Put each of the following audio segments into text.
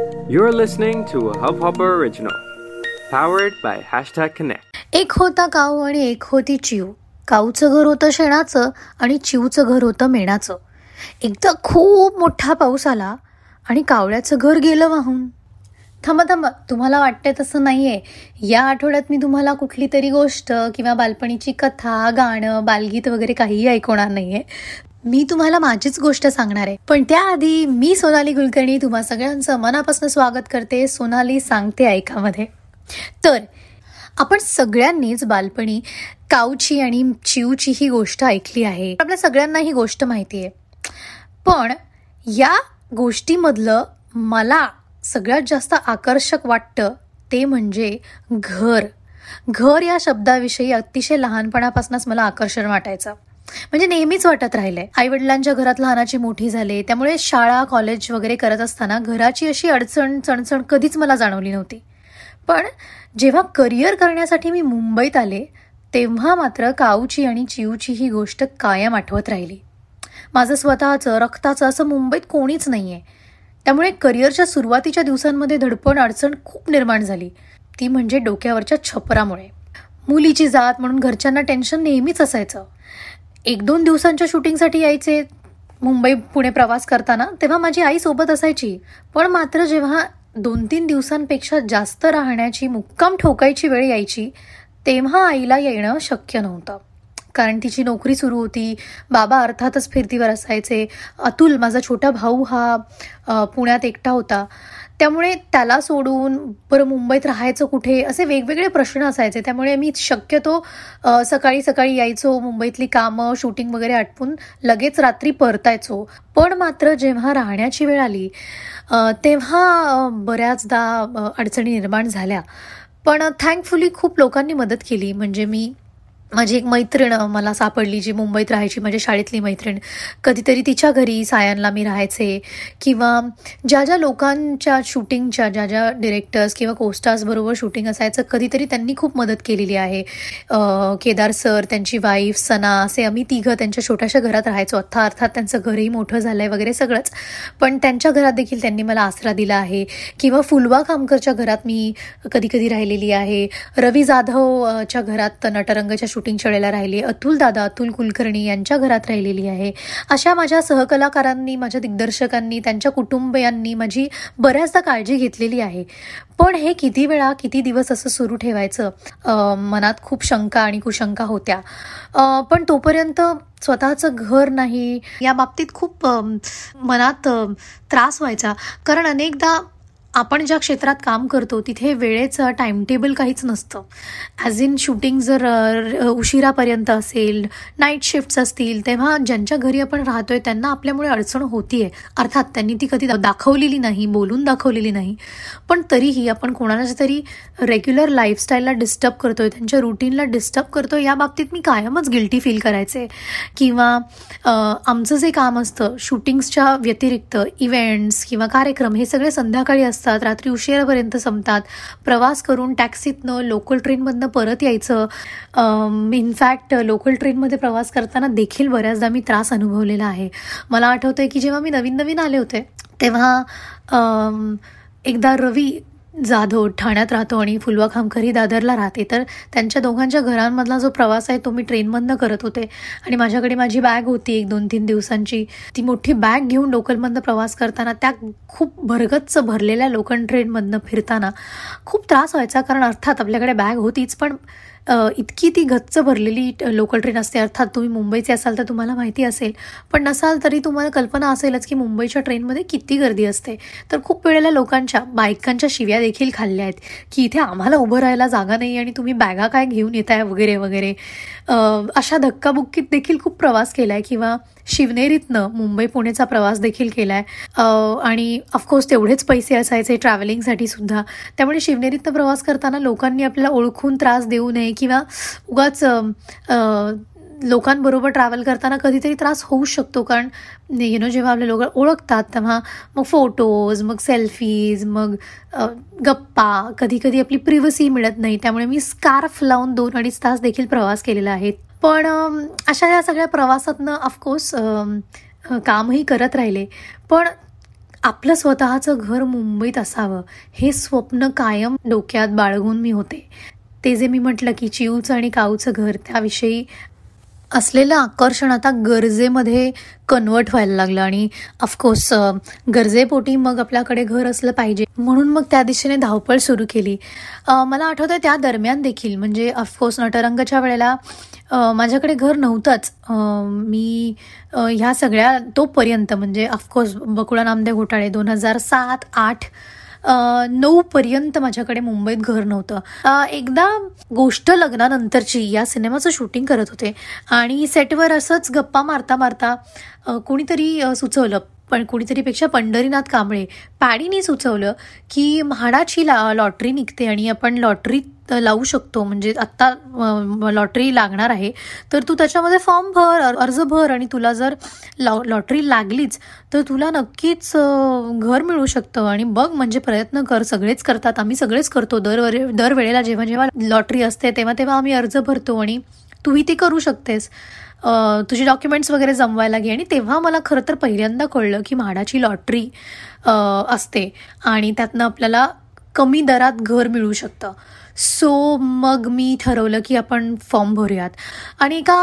You're listening to a Hubhopper original, powered by hashtag Connect. एक होता काऊ आणि एक होती चिव. काऊचं घर होतं शेणाचं आणि चिवचं घर होतं मेणाचं. एकदा खूप मोठा पाऊस आला आणि कावळ्याचं घर गेलं वाहून. थांबा थांबा तुम्हाला वाटतंय तसं नाहीये. या आठवड्यात मी तुम्हाला कुठली तरी गोष्ट किंवा बालपणीची कथा गाणं बालगीत वगैरे काहीही ऐकवणार नाहीये. मी तुम्हाला माझीच गोष्ट सांगणार आहे. पण त्याआधी मी सोनाली कुलकर्णी तुम्हा सगळ्यांचं मनापासून स्वागत करते सोनाली सांगते ऐकामध्ये. तर आपण सगळ्यांनीच बालपणी काऊची आणि चिवची ही गोष्ट ऐकली आहे. आपल्या सगळ्यांना ही गोष्ट माहिती आहे. पण या गोष्टीमधलं मला सगळ्यात जास्त आकर्षक वाटतं ते म्हणजे घर. घर या शब्दाविषयी अतिशय लहानपणापासूनच मला आकर्षण वाटायचं. म्हणजे नेहमीच वाटत राहिलंय. आई वडिलांच्या घरात लहानाची मोठी झाले त्यामुळे शाळा कॉलेज वगैरे करत असताना घराची अशी अडचण चणचण कधीच मला जाणवली नव्हती. पण जेव्हा करिअर करण्यासाठी मी मुंबईत आले तेव्हा मात्र काऊची आणि चिऊची ही गोष्ट कायम आठवत राहिली. माझं स्वतःचं रक्ताचं असं मुंबईत कोणीच नाहीये. त्यामुळे करिअरच्या सुरुवातीच्या दिवसांमध्ये धडपण अडचण खूप निर्माण झाली. ती म्हणजे डोक्यावरच्या छपरामुळे. मुलीची जात म्हणून घरच्यांना टेन्शन नेहमीच असायचं. एक दोन दिवसांच्या शूटिंगसाठी यायचे मुंबई पुणे प्रवास करताना तेव्हा माझी आई सोबत असायची. पण मात्र जेव्हा दोन तीन दिवसांपेक्षा जास्त राहण्याची मुक्काम ठोकायची वेळ यायची तेव्हा आईला येणं शक्य नव्हतं. कारण तिची नोकरी सुरू होती बाबा अर्थातच फिरतीवर असायचे. अतुल माझा छोटा भाऊ हा पुण्यात एकटा होता. त्यामुळे त्याला सोडून बरं मुंबईत राहायचं कुठे असे वेगवेगळे प्रश्न असायचे. त्यामुळे मी शक्यतो सकाळी सकाळी यायचो मुंबईतली कामं शूटिंग वगैरे आटपून लगेच रात्री परतायचो. पण मात्र जेव्हा राहण्याची वेळ आली तेव्हा बऱ्याचदा अडचणी निर्माण झाल्या. पण थँकफुली खूप लोकांनी मदत केली. म्हणजे मी माझी एक मैत्रीण मला सापडली जी मुंबईत राहायची माझ्या शाळेतली मैत्रीण. कधीतरी तिच्या घरी सायांना मी राहायचे. किंवा ज्या ज्या लोकांच्या शूटिंगच्या ज्या ज्या डिरेक्टर्स किंवा कोस्टार्सबरोबर शूटिंग असायचं कधीतरी त्यांनी खूप मदत केलेली आहे. केदार सर त्यांची वाईफ सना असे आम्ही तिघं त्यांच्या छोट्याशा घरात राहायचो. अर्थात अर्थात त्यांचं घरही मोठं झालं आहे वगैरे सगळंच. पण त्यांच्या घरात देखील त्यांनी मला आसरा दिला आहे. किंवा फुलवा खामकरच्या घरात मी कधी कधी राहिलेली आहे. रवी जाधवच्या घरात नटरंगच्या शूटिंगच्या वेळेला राहिली अतुल दादा अतुल कुलकर्णी यांच्या घरात राहिलेली आहे. अशा माझ्या सहकलाकारांनी माझ्या दिग्दर्शकांनी त्यांच्या कुटुंबियांनी माझी बऱ्याचदा काळजी घेतलेली आहे. पण हे किती वेळा किती दिवस असं सुरू ठेवायचं? मनात खूप शंका आणि कुशंका होत्या. पण तोपर्यंत स्वतःचं घर नाही. या बाबतीत खूप मनात त्रास व्हायचा. कारण अनेकदा आपण ज्या क्षेत्रात काम करतो तिथे वेळेचं टाईमटेबल काहीच नसतं. ॲज इन शूटिंग जर उशिरापर्यंत असेल नाईट शिफ्ट्स असतील तेव्हा ज्यांच्या घरी आपण राहतोय त्यांना आपल्यामुळे अडचण होतीये. अर्थात त्यांनी ती कधी दाखवलेली नाही बोलून दाखवलेली नाही. पण तरीही आपण कोणाच्या तरी रेग्युलर लाईफस्टाईलला डिस्टर्ब करतोय त्यांच्या रुटीनला डिस्टर्ब करतोय या बाबतीत मी कायमच गिल्टी फील करायचे. किंवा आमचं जे काम असतं शूटिंग्सच्या व्यतिरिक्त इव्हेंट्स किंवा कार्यक्रम हे सगळे संध्याकाळी असतात. रात्री उशिरापर्यंत संपतात. प्रवास करून टॅक्सीतनं लोकल ट्रेनमधनं परत यायचं. इनफॅक्ट लोकल ट्रेनमध्ये प्रवास करताना देखील बऱ्याचदा मी त्रास अनुभवलेला आहे. मला आठवतं आहे की जेव्हा मी नवीन नवीन आले होते तेव्हा एकदा रवी जाधव ठाण्यात राहतो आणि फुलवा खामखरी दादरला राहते. तर त्यांच्या दोघांच्या घरांमधला जो प्रवास आहे तो मी ट्रेनमधनं करत होते. आणि माझ्याकडे माझी बॅग होती एक दोन तीन दिवसांची. ती मोठी बॅग घेऊन लोकलमधनं प्रवास करताना त्या खूप भरगच्च भरलेल्या लोकल ट्रेनमधनं फिरताना खूप त्रास व्हायचा. कारण अर्थात आपल्याकडे बॅग होतीच पण इतकी ती गच्च भरलेली लोकल ट्रेन असते. अर्थात तुम्ही मुंबईचे असाल तर तुम्हाला माहिती असेल. पण नसाल तरी तुम्हाला कल्पना असेलच की मुंबईच्या ट्रेनमध्ये किती गर्दी असते. तर खूप वेळेला लोकांच्या बायकांच्या शिव्या देखील खाल्ल्या आहेत की इथे आम्हाला उभं राहायला जागा नाही आणि तुम्ही बॅगा काय घेऊन येताय वगैरे वगैरे. अशा धक्काबुक्कीत देखील खूप प्रवास केला आहे किंवा शिवनेरीतनं मुंबई पुणेचा प्रवास देखील केला आहे आणि ऑफकोर्स तेवढेच पैसे असायचे ट्रॅव्हलिंगसाठी सुद्धा. त्यामुळे शिवनेरीतनं प्रवास करताना लोकांनी आपल्याला ओळखून त्रास देऊ नये किंवा उगाच लोकांबरोबर ट्रॅव्हल करताना कधीतरी त्रास होऊ शकतो. कारण यु नो जेव्हा आपले लोक ओळखतात तेव्हा मग फोटोज मग सेल्फीज मग गप्पा कधी कधी आपली प्रिव्हसी मिळत नाही. त्यामुळे मी स्कार्फ लावून दोन अडीच तास देखील प्रवास केलेला आहे. पण अशा या सगळ्या प्रवासातनं ऑफकोर्स कामही करत राहिले. पण आपलं स्वतःचं घर मुंबईत असावं हे स्वप्न कायम डोक्यात बाळगून मी होते. ते जे मी म्हटलं की चिऊचं आणि काऊचं घर त्याविषयी असलेलं आकर्षण आता गरजेमध्ये कन्वर्ट व्हायला लागलं आणि ऑफकोर्स गरजेपोटी मग आपल्याकडे घर असलं पाहिजे. म्हणून मग त्या दिशेने धावपळ सुरू केली. मला आठवतं त्या दरम्यान देखील म्हणजे ऑफकोर्स नटरंगच्या वेळेला माझ्याकडे घर नव्हतंच. मी ह्या सगळ्या तोपर्यंत म्हणजे ऑफकोर्स बकुळा नामदेव घोटाळे दोन हजार सात आठ नऊपर्यंत माझ्याकडे मुंबईत घर नव्हतं. एकदा गोष्ट लग्नानंतरची या सिनेमाचं शूटिंग करत होते. आणि सेटवर असंच गप्पा मारता मारता कोणीतरी सुचवलं. पण कुणीतरीपेक्षा पंढरीनाथ कांबळे पॅडीने सुचवलं की म्हाडाची ला लॉटरी निघते आणि आपण लॉटरी लावू शकतो. म्हणजे आत्ता लॉटरी लागणार आहे. तर तू त्याच्यामध्ये फॉर्म भर अर्ज भर आणि तुला जर लॉटरी लागलीच तर तुला नक्कीच घर मिळू शकतं. आणि बघ म्हणजे प्रयत्न कर. सगळेच करतात. आम्ही सगळेच करतो. दर दरवेळेला जेव्हा जेव्हा लॉटरी असते तेव्हा तेव्हा आम्ही अर्ज भरतो आणि तूही ती करू शकतेस. तुझे डॉक्युमेंट्स वगैरे जमवायला घे. आणि तेव्हा मला खरं तर पहिल्यांदा कळलं की म्हाडाची लॉटरी असते. आणि त्यातनं आपल्याला कमी दरात घर मिळू शकतं. सो मग मी ठरवलं की आपण फॉर्म भरूयात. आणि एका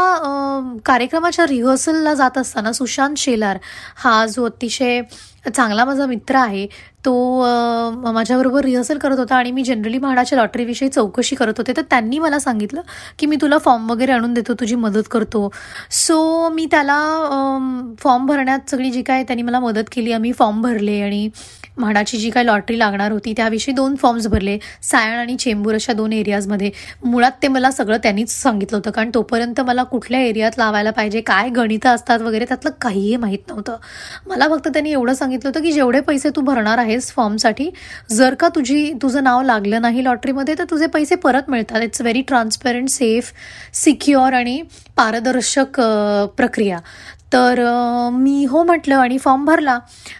कार्यक्रमाच्या रिहर्सलला जात असताना सुशांत शेलार हा जो अतिशय चांगला माझा मित्र आहे तो माझ्याबरोबर रिहर्सल करत होता आणि मी जनरली म्हाडाच्या लॉटरीविषयी चौकशी करत होते. तर त्यांनी मला सांगितलं की मी तुला फॉर्म वगैरे आणून देतो तुझी मदत करतो. सो मी त्याला फॉर्म भरण्यात सगळी जी काय त्यांनी मला मदत केली आम्ही फॉर्म भरले आणि म्हाडाची जी काय लॉटरी लागणार होती त्याविषयी दोन फॉर्म्स भरले. सायण आणि चेंबूर अशा दोन एरियाजमध्ये. मुळात ते मला सगळं त्यांनीच सांगितलं होतं कारण तोपर्यंत मला कुठल्या एरियात लावायला पाहिजे काय गणितं असतात वगैरे त्यातलं काहीही माहीत नव्हतं. मला फक्त त्यांनी एवढं सांगितलं होतं की जेवढे पैसे तू भरणार आहेस फॉर्मसाठी जर का तुझी तुझं नाव लागलं नाही लॉटरीमध्ये तर तुझे पैसे परत मिळतात. It's very transparent safe secure आणि पारदर्शक प्रक्रिया. तर मी हो म्हटलं आणि फॉर्म भरला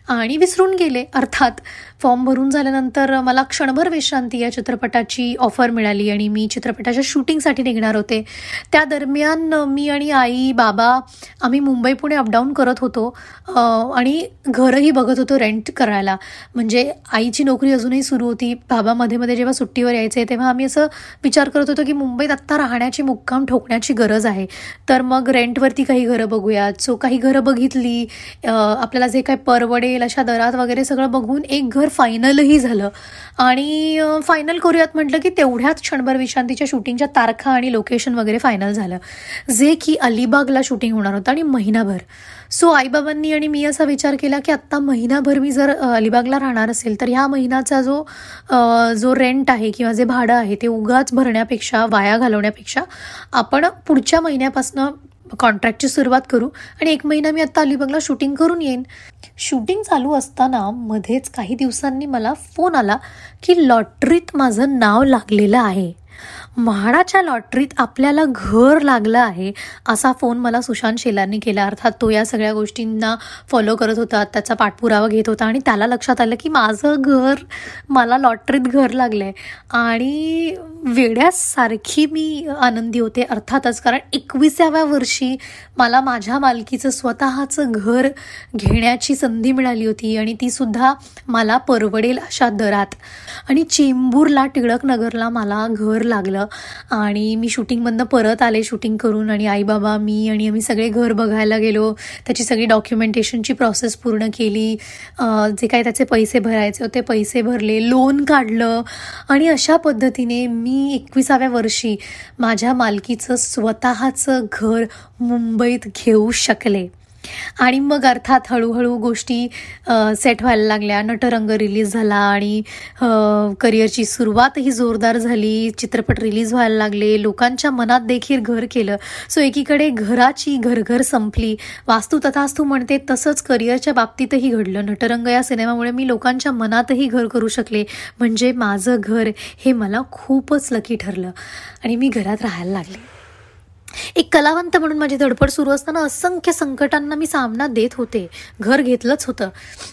आणि विसरून गेले अर्थात फॉर्म भरून झाल्यानंतर मला क्षणभर विश्रांती या चित्रपटाची ऑफर मिळाली आणि मी चित्रपटाच्या शूटिंगसाठी निघणार होते. त्या दरम्यान मी आणि आई बाबा आम्ही मुंबई पुणे अपडाऊन करत होतो. आणि घरही बघत होतो रेंट करायला. म्हणजे आईची नोकरी अजूनही सुरू होती. बाबा मध्ये मध्ये जेव्हा सुट्टीवर यायचे तेव्हा आम्ही असं विचार करत होतो की मुंबईत आत्ता राहण्याची मुक्काम ठोकण्याची गरज आहे. तर मग रेंटवरती काही घरं बघूयात. सो काही घरं बघितली. आपल्याला जे काही परवडेल अशा दरात वगैरे सगळं बघून एक घर फायनलही झालं. आणि फायनल करूयात म्हटलं की तेवढ्याच क्षणभर विश्रांतीच्या शूटिंगच्या तारखा आणि लोकेशन वगैरे फायनल झालं. जे की अलिबागला शूटिंग होणार होतं आणि महिनाभर. सो आईबाबांनी आणि मी असा विचार केला की आत्ता महिनाभर मी जर अलिबागला राहणार असेल तर ह्या महिन्याचा जो जो रेंट आहे किंवा जे भाडं आहे ते उगाच भरण्यापेक्षा वाया घालवण्यापेक्षा आपण पुढच्या महिन्यापासून कॉन्ट्रॅक्टची सुरुवात करू आणि एक महिना मी आत्ता अलिबागला शूटिंग करून येईन. शूटिंग चालू असताना मध्येच काही दिवसांनी मला फोन आला की लॉटरीत माझं नाव लागलेलं आहे. म्हाडाच्या लॉटरीत आपल्याला घर लागलं आहे असा फोन मला सुशांत शेलारनी केला. अर्थात तो या सगळ्या गोष्टींना फॉलो करत होता त्याचा पाठपुरावा घेत होता आणि त्याला लक्षात आलं की माझं घर मला लॉटरीत घर लागलं आहे आणि वेड्यासारखी मी आनंदी होते अर्थातच. कारण एकविसाव्या वर्षी मला माझ्या मालकीचं स्वतःचं घर घेण्याची संधी मिळाली होती आणि ती सुद्धा मला परवडेल अशा दरात. आणि चेंबूरला टिळक नगरला मला घर लागलं आणि मी शूटिंगमधनं परत आले शूटिंग करून आणि आई बाबा मी आणि आम्ही सगळे घर बघायला गेलो. त्याची सगळी डॉक्युमेंटेशनची प्रोसेस पूर्ण केली. जे काही त्याचे पैसे भरायचे होते पैसे भरले लोन काढलं. आणि अशा पद्धतीने मी मी एकविसाव्या वर्षी माझ्या मालकीचं स्वतःचं घर मुंबईत घेऊ शकले. आणि मग अर्थात हळूहळू गोष्टी सेट व्हायला लागल्या. नटरंग रिलीज झाला आणि करिअरची सुरुवातही जोरदार झाली. चित्रपट रिलीज व्हायला लागले. लोकांच्या मनात देखील घर केलं. सो एकीकडे घराची घरघर संपली. वास्तू तथास्तू म्हणते तसंच करिअरच्या बाबतीतही घडलं. नटरंग या सिनेमामुळे मी लोकांच्या मनातही घर करू शकले. म्हणजे माझं घर हे मला खूपच लकी ठरलं. आणि मी घरात राहायला लागले. एक कलावंत म्हणून माझी धडपड सुरू असताना असंख्य संकटांना मी सामना देत होते. घर घेतलंच होतं.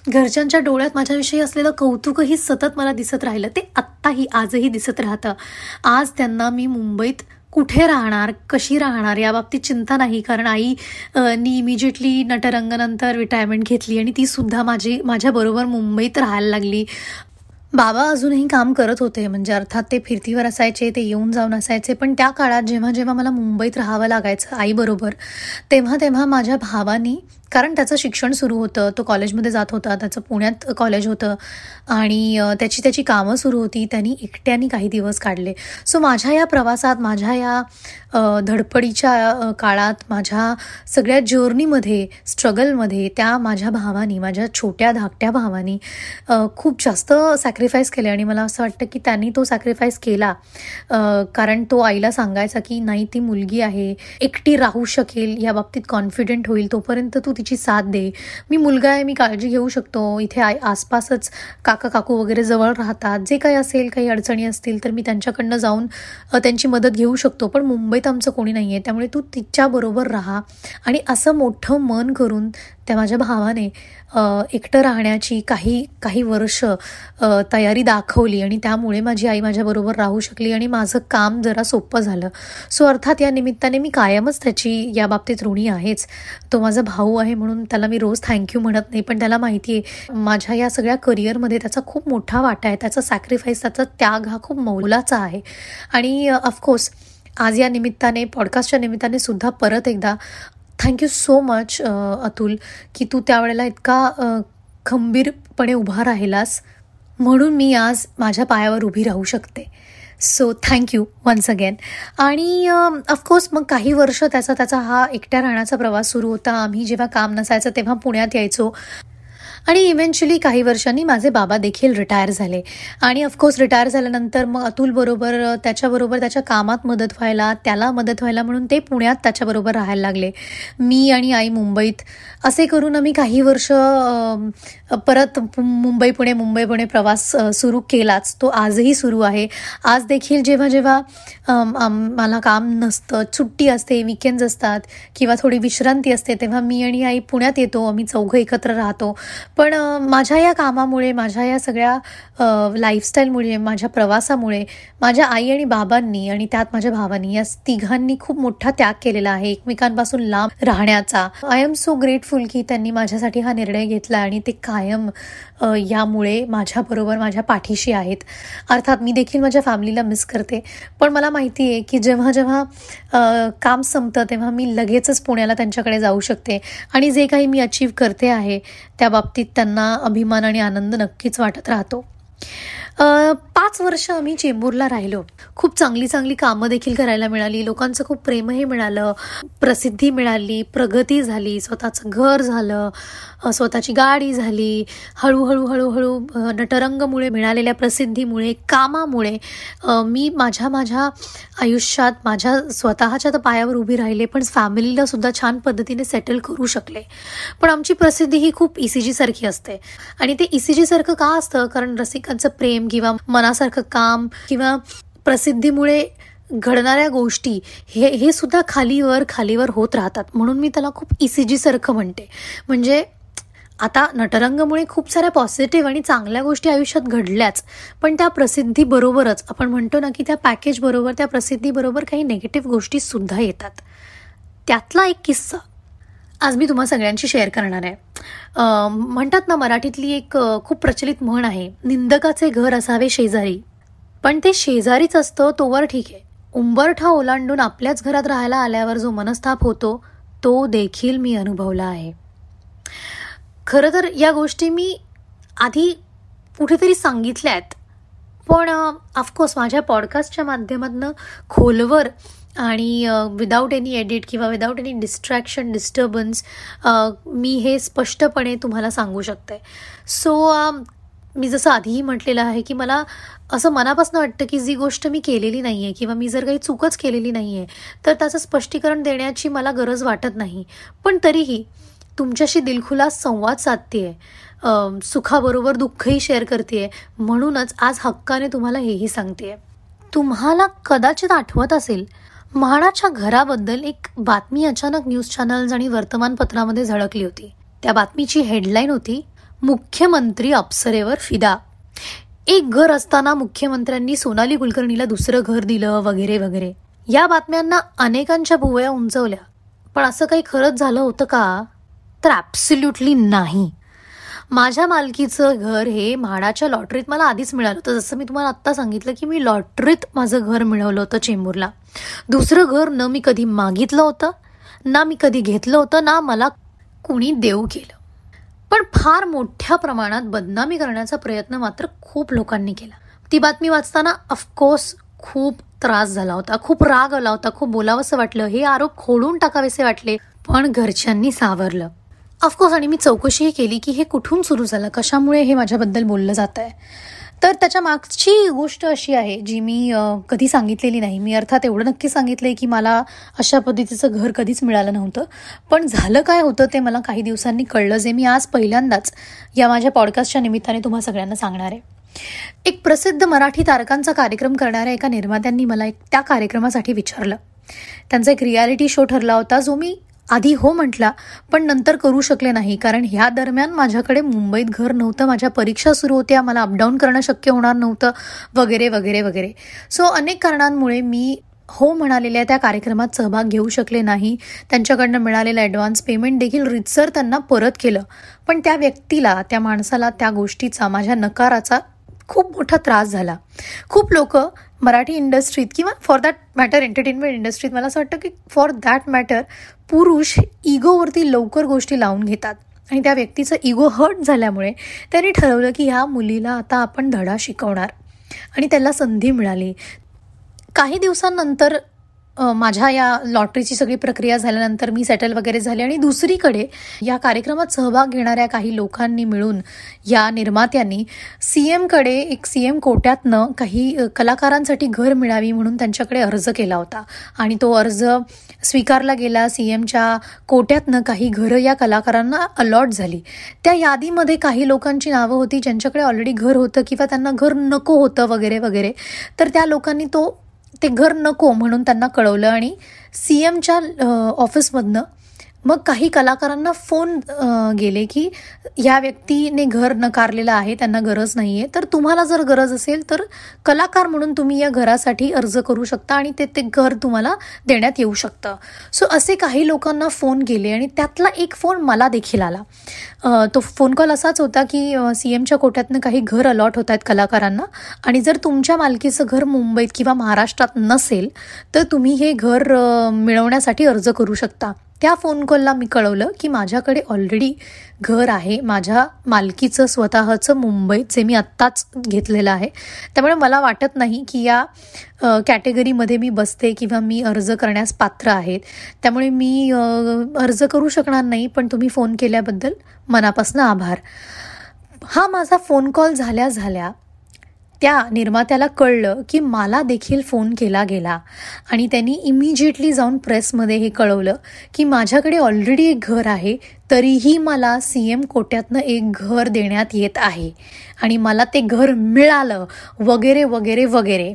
घरच्यांच्या डोळ्यात माझ्याविषयी असलेलं कौतुकही सतत मला दिसत राहिलं. ते आत्ताही आजही दिसत राहतं. आज त्यांना मी मुंबईत कुठे राहणार कशी राहणार याबाबतीत चिंता नाही. कारण आई नी इमिजिएटली नटरंगनंतर रिटायरमेंट घेतली आणि ती सुद्धा माझी माझ्याबरोबर मुंबईत राहायला लागली. बाबा अजूनही काम करत होते म्हणजे अर्थात ते फिरतीवर असायचे ते येऊन जाऊन असायचे. पण त्या काळात जेव्हा जेव्हा मला मुंबईत राहावं लागायचं आईबरोबर तेव्हा तेव्हा माझ्या भावानी कारण त्याचं शिक्षण सुरू होतं तो कॉलेजमध्ये जात होता त्याचं पुण्यात कॉलेज होतं आणि त्याची त्याची कामं सुरू होती त्यांनी एकट्याने काही दिवस काढले. सो माझ्या या प्रवासात माझ्या या धडपडीच्या काळात माझ्या सगळ्या जर्नीमध्ये स्ट्रगलमध्ये त्या माझ्या भावानी माझ्या छोट्या धाकट्या भावानी खूप जास्त सॅक्रिफाईस केले आणि मला असं वाटतं की त्यांनी तो सॅक्रिफाईस केला. कारण तो आईला सांगायचा की नाही ती मुलगी आहे एकटी राहू शकेल या बाबतीत कॉन्फिडंट होईल तोपर्यंत तू तिची साथ दे. मी मुलगा आहे मी काळजी घेऊ शकतो. इथे आय आसपासच काका काकू वगैरे जवळ राहतात. जे काही असेल काही अडचणी असतील तर मी त्यांच्याकडनं जाऊन त्यांची मदत घेऊ शकतो. पण मुंबईत आमचं कोणी नाही आहे त्यामुळे तू तिच्याबरोबर राहा. आणि असं मोठं मन करून त्या माझ्या भावाने एकटं राहण्याची काही काही वर्ष तयारी दाखवली आणि त्यामुळे माझी आई माझ्याबरोबर राहू शकली आणि माझं काम जरा सोपं झालं. सो अर्थात या निमित्ताने मी कायमच त्याची या बाबतीत ऋणी आहेच. तो माझा भाऊ आहे म्हणून त्याला मी रोज थँक्यू म्हणत नाही पण त्याला माहिती आहे माझ्या या सगळ्या करिअरमध्ये त्याचा खूप मोठा वाटा आहे. त्याचा सॅक्रिफाईस त्याचा त्याग हा खूप मौलाचा आहे. आणि ऑफकोर्स आज या निमित्ताने पॉडकास्टच्या निमित्ताने सुद्धा परत एकदा थँक्यू सो मच अतुल की तू त्यावेळेला इतका uh, खंबीरपणे उभा राहिलास. म्हणून मी आज माझ्या पायावर उभी राहू शकते. So thank you once again आणि um, ऑफकोर्स मग काही वर्ष त्याचा त्याचा हा एकट्या राहण्याचा प्रवास सुरू होता. आम्ही जेव्हा काम नसायचं तेव्हा पुण्यात यायचो. आणि इव्हेंच्युअली काही वर्षांनी माझे बाबा देखील रिटायर झाले. आणि ऑफकोर्स रिटायर झाल्यानंतर मग अतुलबरोबर त्याच्याबरोबर त्याच्या कामात मदत व्हायला त्याला मदत व्हायला म्हणून ते पुण्यात त्याच्याबरोबर राहायला लागले. मी आणि आई मुंबईत असे करून आम्ही काही वर्ष परत मुंबई पुणे मुंबई पुणे प्रवास सुरू केलाच. तो आजही सुरू आहे. आज देखील जेव्हा जेव्हा मला काम नसतं सुट्टी असते विकेंड्स असतात किंवा थोडी विश्रांती असते तेव्हा मी आणि आई पुण्यात येतो आम्ही चौघं एकत्र राहतो. पण माझ्या या कामामुळे माझ्या या सगळ्या लाईफस्टाईलमुळे माझ्या प्रवासामुळे माझ्या आई आणि बाबांनी आणि त्यात माझ्या भावांनी या तिघांनी खूप मोठा त्याग केलेला आहे एकमेकांपासून लांब राहण्याचा. आय एम सो ग्रेटफुल की त्यांनी माझ्यासाठी हा निर्णय घेतला आणि ते कायम यामुळे माझ्याबरोबर माझ्या पाठीशी आहेत. अर्थात मी देखील माझ्या फॅमिलीला मिस करते. पण मला माहिती आहे की जेव्हा जेव्हा काम संपतं तेव्हा मी लगेचच पुण्याला त्यांच्याकडे जाऊ शकते. आणि जे काही मी अचीव करते आहे त्या बाबतीत त्यांना अभिमान आणि आनंद नक्कीच वाटत राहतो. पाच वर्ष आम्ही चेंबूरला राहिलो. खूप चांगली चांगली कामं देखील करायला मिळाली. लोकांचं खूप प्रेमही मिळालं. प्रसिद्धी मिळाली. प्रगती झाली. स्वतःचं घर झालं. स्वतःची गाडी झाली. हळूहळू हळूहळू नटरंगमुळे मिळालेल्या प्रसिद्धीमुळे कामामुळे मी माझ्या माझ्या आयुष्यात माझ्या स्वतःच्या तर पायावर उभी राहिले पण फॅमिलीला सुद्धा छान पद्धतीने सेटल करू शकले. पण आमची प्रसिद्धी ही खूप ई सी जीसारखी असते. आणि ते ई सी जीसारखं का असतं? कारण रसिक एकमेकांचं प्रेम किंवा मनासारखं काम किंवा प्रसिद्धीमुळे घडणाऱ्या गोष्टी हे हे सुद्धा खालीवर खालीवर होत राहतात. म्हणून मी त्याला खूप ई सी जीसारखं म्हणते. म्हणजे आता नटरंगमुळे खूप साऱ्या पॉझिटिव्ह आणि चांगल्या गोष्टी आयुष्यात घडल्याच पण त्या प्रसिद्धीबरोबरच आपण म्हणतो ना की त्या पॅकेजबरोबर त्या प्रसिद्धीबरोबर काही नेगेटिव्ह गोष्टीसुद्धा येतात. त्यातला एक किस्सा आज मी तुम्हा सगळ्यांशी शेअर करणार आहे. म्हणतात ना मराठीतली एक खूप प्रचलित म्हण आहे निंदकाचे घर असावे शेजारी. पण ते शेजारीच असतं तोवर ठीक आहे. उंबरठा ओलांडून आपल्याच घरात राहायला आल्यावर जो मनस्ताप होतो तो देखील मी अनुभवला आहे. खरं तर या गोष्टी मी आधी कुठेतरी सांगितल्या आहेत पण ऑफकोर्स माझ्या पॉडकास्टच्या माध्यमातून खोलवर आणि विदाऊट एनी एडिट किंवा विदाऊट एनी डिस्ट्रॅक्शन डिस्टर्बन्स मी हे स्पष्टपणे तुम्हाला सांगू शकते. सो मी जसं आधीही म्हटलेलं आहे की मला असं मनापासून वाटतं की जी गोष्ट मी केलेली नाही आहे किंवा मी जर काही चूकच केलेली नाही आहे तर त्याचं स्पष्टीकरण देण्याची मला गरज वाटत नाही. पण तरीही तुमच्याशी दिलखुलास संवाद साधते सुखाबरोबर दुःखही शेअर करते म्हणूनच आज हक्काने तुम्हाला हेही सांगते तुम्हाला कदाचित आठवत असेल म्हाडाच्या घराबद्दल एक बातमी अचानक न्यूज चॅनल्स आणि वर्तमानपत्रामध्ये झळकली होती. त्या बातमीची हेडलाईन होती मुख्यमंत्री अप्सरेवर फिदा. एक घर असताना मुख्यमंत्र्यांनी सोनाली कुलकर्णीला दुसरं घर दिलं वगैरे वगैरे. या बातम्यांना अनेकांच्या भुवया उंचवल्या. पण असं काही खरंच झालं होतं का? तर ॲब्सल्युटली नाही. माझ्या मालकीचं घर हे म्हाडाच्या लॉटरीत मला आधीच मिळालं होतं. जसं मी तुम्हाला आत्ता सांगितलं की मी लॉटरीत माझं घर मिळवलं होतं चेंबूरला. दुसरं घर न मी कधी मागितलं होतं ना मी कधी घेतलं होतं ना मला कुणी देऊ केलं. पण फार मोठ्या प्रमाणात बदनामी करण्याचा प्रयत्न मात्र खूप लोकांनी केला. ती बातमी वाचताना ऑफकोर्स खूप त्रास झाला होता खूप राग आला होता खूप बोलावंसं वाटलं हे आरोप खोडून टाकावेसे वाटले पण घरच्यांनी सावरलं. ऑफकोर्स आणि मी चौकशीही केली की हे कुठून सुरू झालं कशामुळे हे माझ्याबद्दल बोललं जात आहे तर त्याच्या मागची गोष्ट अशी आहे जी मी कधी सांगितलेली नाही. मी अर्थात एवढं नक्की सांगितलंय की मला अशा पद्धतीचं घर कधीच मिळालं नव्हतं. पण झालं काय होतं ते मला काही दिवसांनी कळलं जे मी आज पहिल्यांदाच या माझ्या पॉडकास्टच्या निमित्ताने तुम्हा सगळ्यांना सांगणार आहे. एक प्रसिद्ध मराठी तारकांचा कार्यक्रम करणाऱ्या एका निर्मात्यांनी मला एक त्या कार्यक्रमासाठी विचारलं. त्यांचा एक रियालिटी शो ठरला होता जो मी आधी हो म्हटला पण नंतर करू शकले नाही कारण ह्या दरम्यान माझ्याकडे मुंबईत घर नव्हतं माझ्या परीक्षा सुरू होत्या मला अपडाऊन करणं शक्य होणार नव्हतं वगैरे वगैरे वगैरे. सो अनेक कारणांमुळे मी हो म्हणालेल्या त्या कार्यक्रमात सहभाग घेऊ शकले नाही. त्यांच्याकडनं मिळालेलं ॲडव्हान्स पेमेंट देखील रितसर त्यांना परत केलं. पण त्या व्यक्तीला त्या माणसाला त्या गोष्टीचा माझ्या नकाराचा खूप मोठा त्रास झाला. खूप लोक मराठी इंडस्ट्रीत किंवा फॉर दॅट मॅटर एंटरटेनमेंट इंडस्ट्रीत मला असं वाटतं की फॉर दॅट मॅटर पुरुष इगोवरती लवकर गोष्टी लावून घेतात. आणि त्या व्यक्तीचं इगो हर्ट झाल्यामुळे त्यांनी ठरवलं की ह्या मुलीला आता आपण धडा शिकवणार. आणि त्याला संधी मिळाली. काही दिवसांनंतर माझ्या या लॉटरीची सगळी प्रक्रिया झाल्यानंतर मी सेटल वगैरे झाले आणि दुसरीकडे या कार्यक्रमात सहभाग घेणाऱ्या काही लोकांनी मिळून या निर्मात्यांनी सी एमकडे एक सी एम कोट्यातनं काही कलाकारांसाठी घर मिळावी म्हणून त्यांच्याकडे अर्ज केला होता. आणि तो अर्ज स्वीकारला गेला सी एमच्या कोट्यातनं काही घरं या कलाकारांना अलॉट झाली. त्या यादीमध्ये काही लोकांची नावं होती ज्यांच्याकडे ऑलरेडी घर होतं किंवा त्यांना घर नको होतं वगैरे वगैरे. तर त्या लोकांनी तो ते घर नको म्हणून त्यांना कळवलं आणि सी एमच्या ऑफिसमधनं मग काही कलाकारांना फोन गेले की या व्यक्तीने घर नकारलेलं आहे त्यांना गरज नाही आहे तर तुम्हाला जर गरज असेल तर कलाकार म्हणून तुम्ही या घरासाठी अर्ज करू शकता आणि ते ते घर तुम्हाला देण्यात येऊ शकतं. सो असे काही लोकांना फोन गेले आणि त्यातला एक फोन मला देखील आला. तो फोन कॉल असाच होता की सी एमच्या कोट्यातनं काही घर अलॉट होत आहेत कलाकारांना आणि जर तुमच्या मालकीचं घर मुंबईत किंवा महाराष्ट्रात नसेल तर तुम्ही हे घर मिळवण्यासाठी अर्ज करू शकता. त्या फोन कॉलला मी कळवलं की माझ्याकडे ऑलरेडी घर आहे. माझ्या मालकीचं स्वतःचं मुंबईत जे मी आत्ताच घेतलेलं आहे. त्यामुळे मला वाटत नाही की या कॅटेगरीमध्ये मी बसते किंवा मी अर्ज करण्यास पात्र आहेत. त्यामुळे मी अर्ज करू शकणार नाही पण तुम्ही फोन केल्याबद्दल मनापासून आभार. हा माझा फोन कॉल झाल्या झाल्या त्या निर्मात्याला कळलं की मला देखील फोन केला गेला. आणि त्यांनी इमिजिएटली जाऊन प्रेसमध्ये हे कळवलं की माझ्याकडे ऑलरेडी एक घर आहे तरीही मला सी एम कोट्यातनं एक घर देण्यात येत आहे. आणि मला ते घर मिळालं. वगैरे वगैरे वगैरे.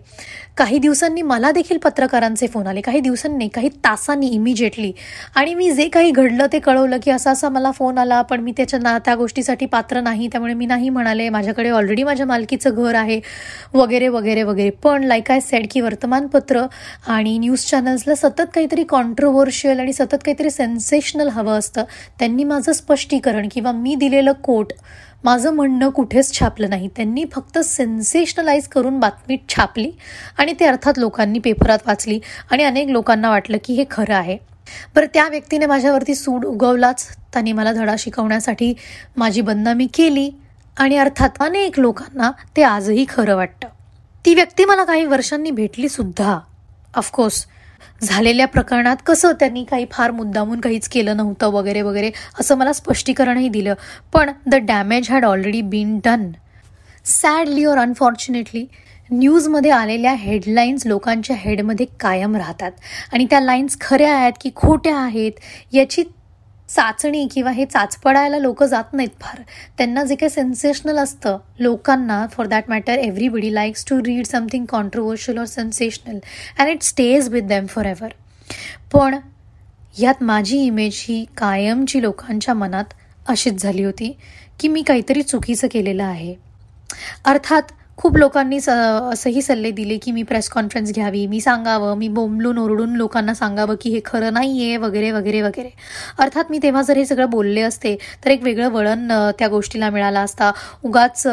काही दिवसांनी मला देखील पत्रकारांचे फोन आले. काही दिवसांनी काही तासांनी इमिजिएटली आणि मी जे काही घडलं ते कळवलं की असा असा मला फोन आला पण मी त्याच्या ना त्या गोष्टीसाठी पात्र नाही. त्यामुळे मी नाही म्हणाले. माझ्याकडे ऑलरेडी माझ्या मालकीचं घर आहे. वगैरे वगैरे वगैरे. पण लाईक आय सेड की वर्तमानपत्र आणि न्यूज चॅनल्सला सतत काहीतरी कॉन्ट्रोवर्शियल आणि सतत काहीतरी सेन्सेशनल हवं असतं. त्यांनी माझं स्पष्टीकरण किंवा मी दिलेलं कोट माझं म्हणणं कुठेच छापलं नाही. त्यांनी फक्त सेन्सेशनलाइज करून बातमी छापली आणि ते अर्थात लोकांनी पेपरात वाचली आणि अनेक लोकांना वाटलं की हे खरं आहे. बरं त्या व्यक्तीने माझ्यावरती सूड उगवलाच. त्यांनी मला धडा शिकवण्यासाठी माझी बदनामी केली आणि अर्थात अनेक लोकांना ते आजही खरं वाटतं. ती व्यक्ती मला काही वर्षांनी भेटली सुद्धा. ऑफकोर्स झालेल्या प्रकरणात कसं त्यांनी काही फार मुद्दामून काहीच केलं नव्हतं वगैरे वगैरे असं मला स्पष्टीकरणही दिलं. पण the damage had already been done sadly और अनफॉर्च्युनेटली न्यूजमध्ये आलेल्या हेडलाईन्स लोकांच्या हेडमध्ये कायम राहतात. आणि त्या लाईन्स खऱ्या आहेत की खोट्या आहेत याची चाचणी किंवा हे चाचपडायला लोक जात नाहीत फार. त्यांना जे काही सेन्सेशनल असतं लोकांना for that matter everybody likes to read something controversial or sensational and it stays with them forever पण यात माझी इमेज ही कायमची लोकांच्या मनात अशीच झाली होती की मी काहीतरी चुकीचं केलेलं आहे. अर्थात खूप लोकांनी स असंही सल्ले दिले की मी प्रेस कॉन्फरन्स घ्यावी मी सांगावं मी बोंबलून ओरडून लोकांना सांगावं की हे खरं नाही आहे वगैरे वगैरे वगैरे. अर्थात मी तेव्हा जर हे सगळं बोलले असते तर एक वेगळं वळण त्या गोष्टीला मिळालं असता. उगाच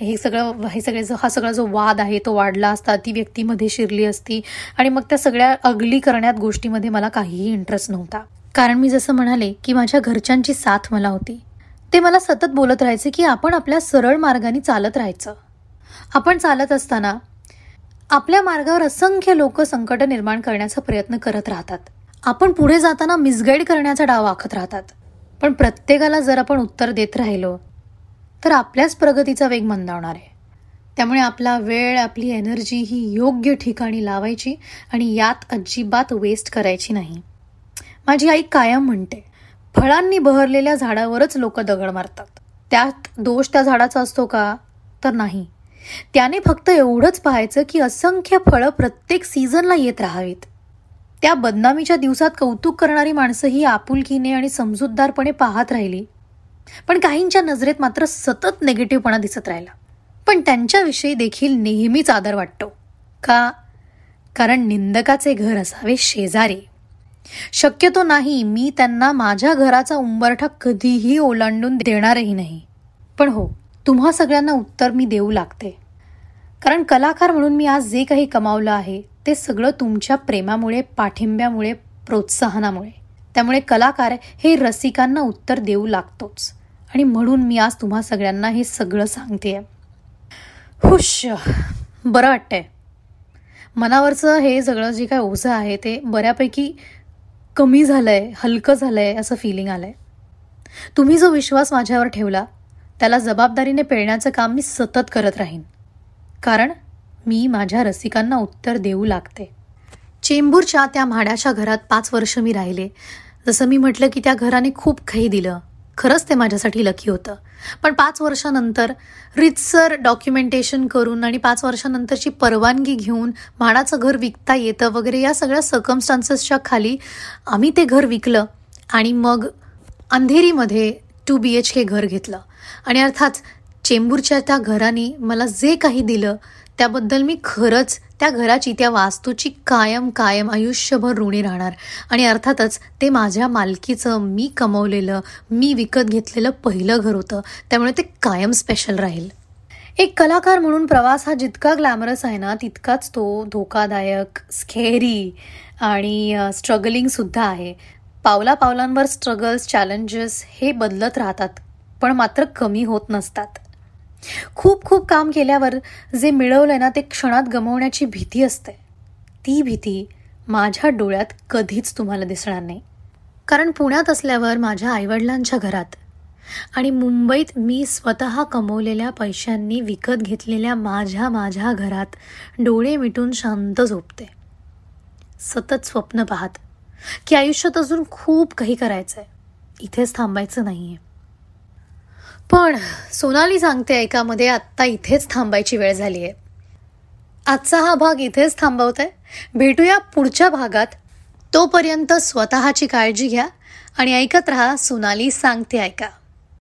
हे सगळं हे सगळे हा सगळा जो वाद आहे तो वाढला असता ती व्यक्तीमध्ये शिरली असती. आणि मग त्या सगळ्या अगली करण्यात गोष्टीमध्ये मला काहीही इंटरेस्ट नव्हता. कारण मी जसं म्हणाले की माझ्या घरच्यांची साथ मला होती. ते मला सतत बोलत राहायचे की आपण आपल्या सरळ मार्गाने चालत राहायचं. आपण चालत असताना आपल्या मार्गावर असंख्य लोक संकट निर्माण करण्याचा प्रयत्न करत राहतात. आपण पुढे जाताना मिसगाईड करण्याचा डाव आखत राहतात. पण प्रत्येकाला जर आपण उत्तर देत राहिलो तर आपल्याच प्रगतीचा वेग मंदावणार आहे. त्यामुळे आपला वेळ आपली एनर्जी ही योग्य ठिकाणी लावायची आणि यात अजिबात वेस्ट करायची नाही. माझी आई कायम म्हणते फळांनी बहरलेल्या झाडावरच लोक दगड मारतात. त्यात दोष त्या झाडाचा असतो का? तर नाही. त्याने फक्त एवढंच पाहायचं की असंख्य फळं प्रत्येक सीझनला येत राहावीत. त्या बदनामीच्या दिवसात कौतुक करणारी माणसं ही आपुलकीने आणि समजूतदारपणे पाहत राहिली. पण काहींच्या नजरेत मात्र सतत नेगेटिव्हपणा दिसत राहिला. पण त्यांच्याविषयी देखील नेहमीच आदर वाटतो. का? कारण निंदकाचे घर असावे शेजारी. शक्यतो नाही मी त्यांना माझ्या घराचा उंबरठा कधीही ओलांडून देणारही नाही. पण हो तुम्हा सगळ्यांना उत्तर मी देऊ लागते. कारण कलाकार म्हणून मी आज जे काही कमावलं आहे ते सगळं तुमच्या प्रेमामुळे पाठिंब्यामुळे प्रोत्साहनामुळे. त्यामुळे कलाकार हे रसिकांना उत्तर देऊ लागतोच. आणि म्हणून मी आज तुम्हा सगळ्यांना हे सगळं सांगते हुश! बरं वाटतंय. मनावरचं हे सगळं जे काय ओझं आहे ते बऱ्यापैकी कमी झालं आहे हलकं झालं आहे असं फिलिंग आहे तुम्ही जो विश्वास माझ्यावर ठेवला त्याला जबाबदारीने पेळण्याचं काम मी सतत करत राहीन. कारण मी माझ्या रसिकांना उत्तर देऊ लागते. चेंबूरच्या त्या म्हाड्याच्या घरात पाच वर्ष मी राहिले. जसं मी म्हटलं की त्या घराने खूप काही दिलं. खरंच ते माझ्यासाठी लकी होतं. पण पाच वर्षानंतर रितसर डॉक्युमेंटेशन करून आणि पाच वर्षानंतरची परवानगी घेऊन म्हाडाचं घर विकता येतं वगैरे या सगळ्या सर्कमस्टान्सेसच्या खाली आम्ही ते घर विकलं आणि मग अंधेरीमध्ये टू बी एच के घर घेतलं. आणि अर्थात चेंबूरच्या त्या घराने मला जे काही दिलं त्याबद्दल मी खरंच त्या घराची त्या वास्तूची कायम कायम आयुष्यभर ऋणी राहणार. आणि अर्थातच ते माझ्या मालकीचं मी कमवलेलं मी विकत घेतलेलं पहिलं घर होतं. त्यामुळे ते कायम स्पेशल राहील. एक कलाकार म्हणून प्रवास हा जितका ग्लॅमरस आहे ना तितकाच तो धोकादायक स्केरी आणि स्ट्रगलिंगसुद्धा आहे. पावला पावलांवर स्ट्रगल्स चॅलेंजेस हे बदलत राहतात पण मात्र कमी होत नसतात. खूप खूप काम केल्यावर जे मिळवलंय ना ते क्षणात गमवण्याची भीती असते. ती भीती माझ्या डोळ्यात कधीच तुम्हाला दिसणार नाही. कारण पुण्यात असल्यावर माझ्या आईवडिलांच्या घरात आणि मुंबईत मी स्वतः कमवलेल्या पैशांनी विकत घेतलेल्या माझ्या माझ्या घरात डोळे मिटून शांत झोपते. सतत स्वप्न पाहत की आयुष्यात अजून खूप काही करायचं आहे इथेच थांबायचं नाही आहे पण सोनाली सांगते ऐकामध्ये आत्ता इथेच थांबायची वेळ झाली आहे आजचा हा भाग इथेच थांबवत आहे भेटूया पुढच्या भागात. तोपर्यंत स्वतःची काळजी घ्या आणि ऐकत रहा सोनाली सांगते ऐका.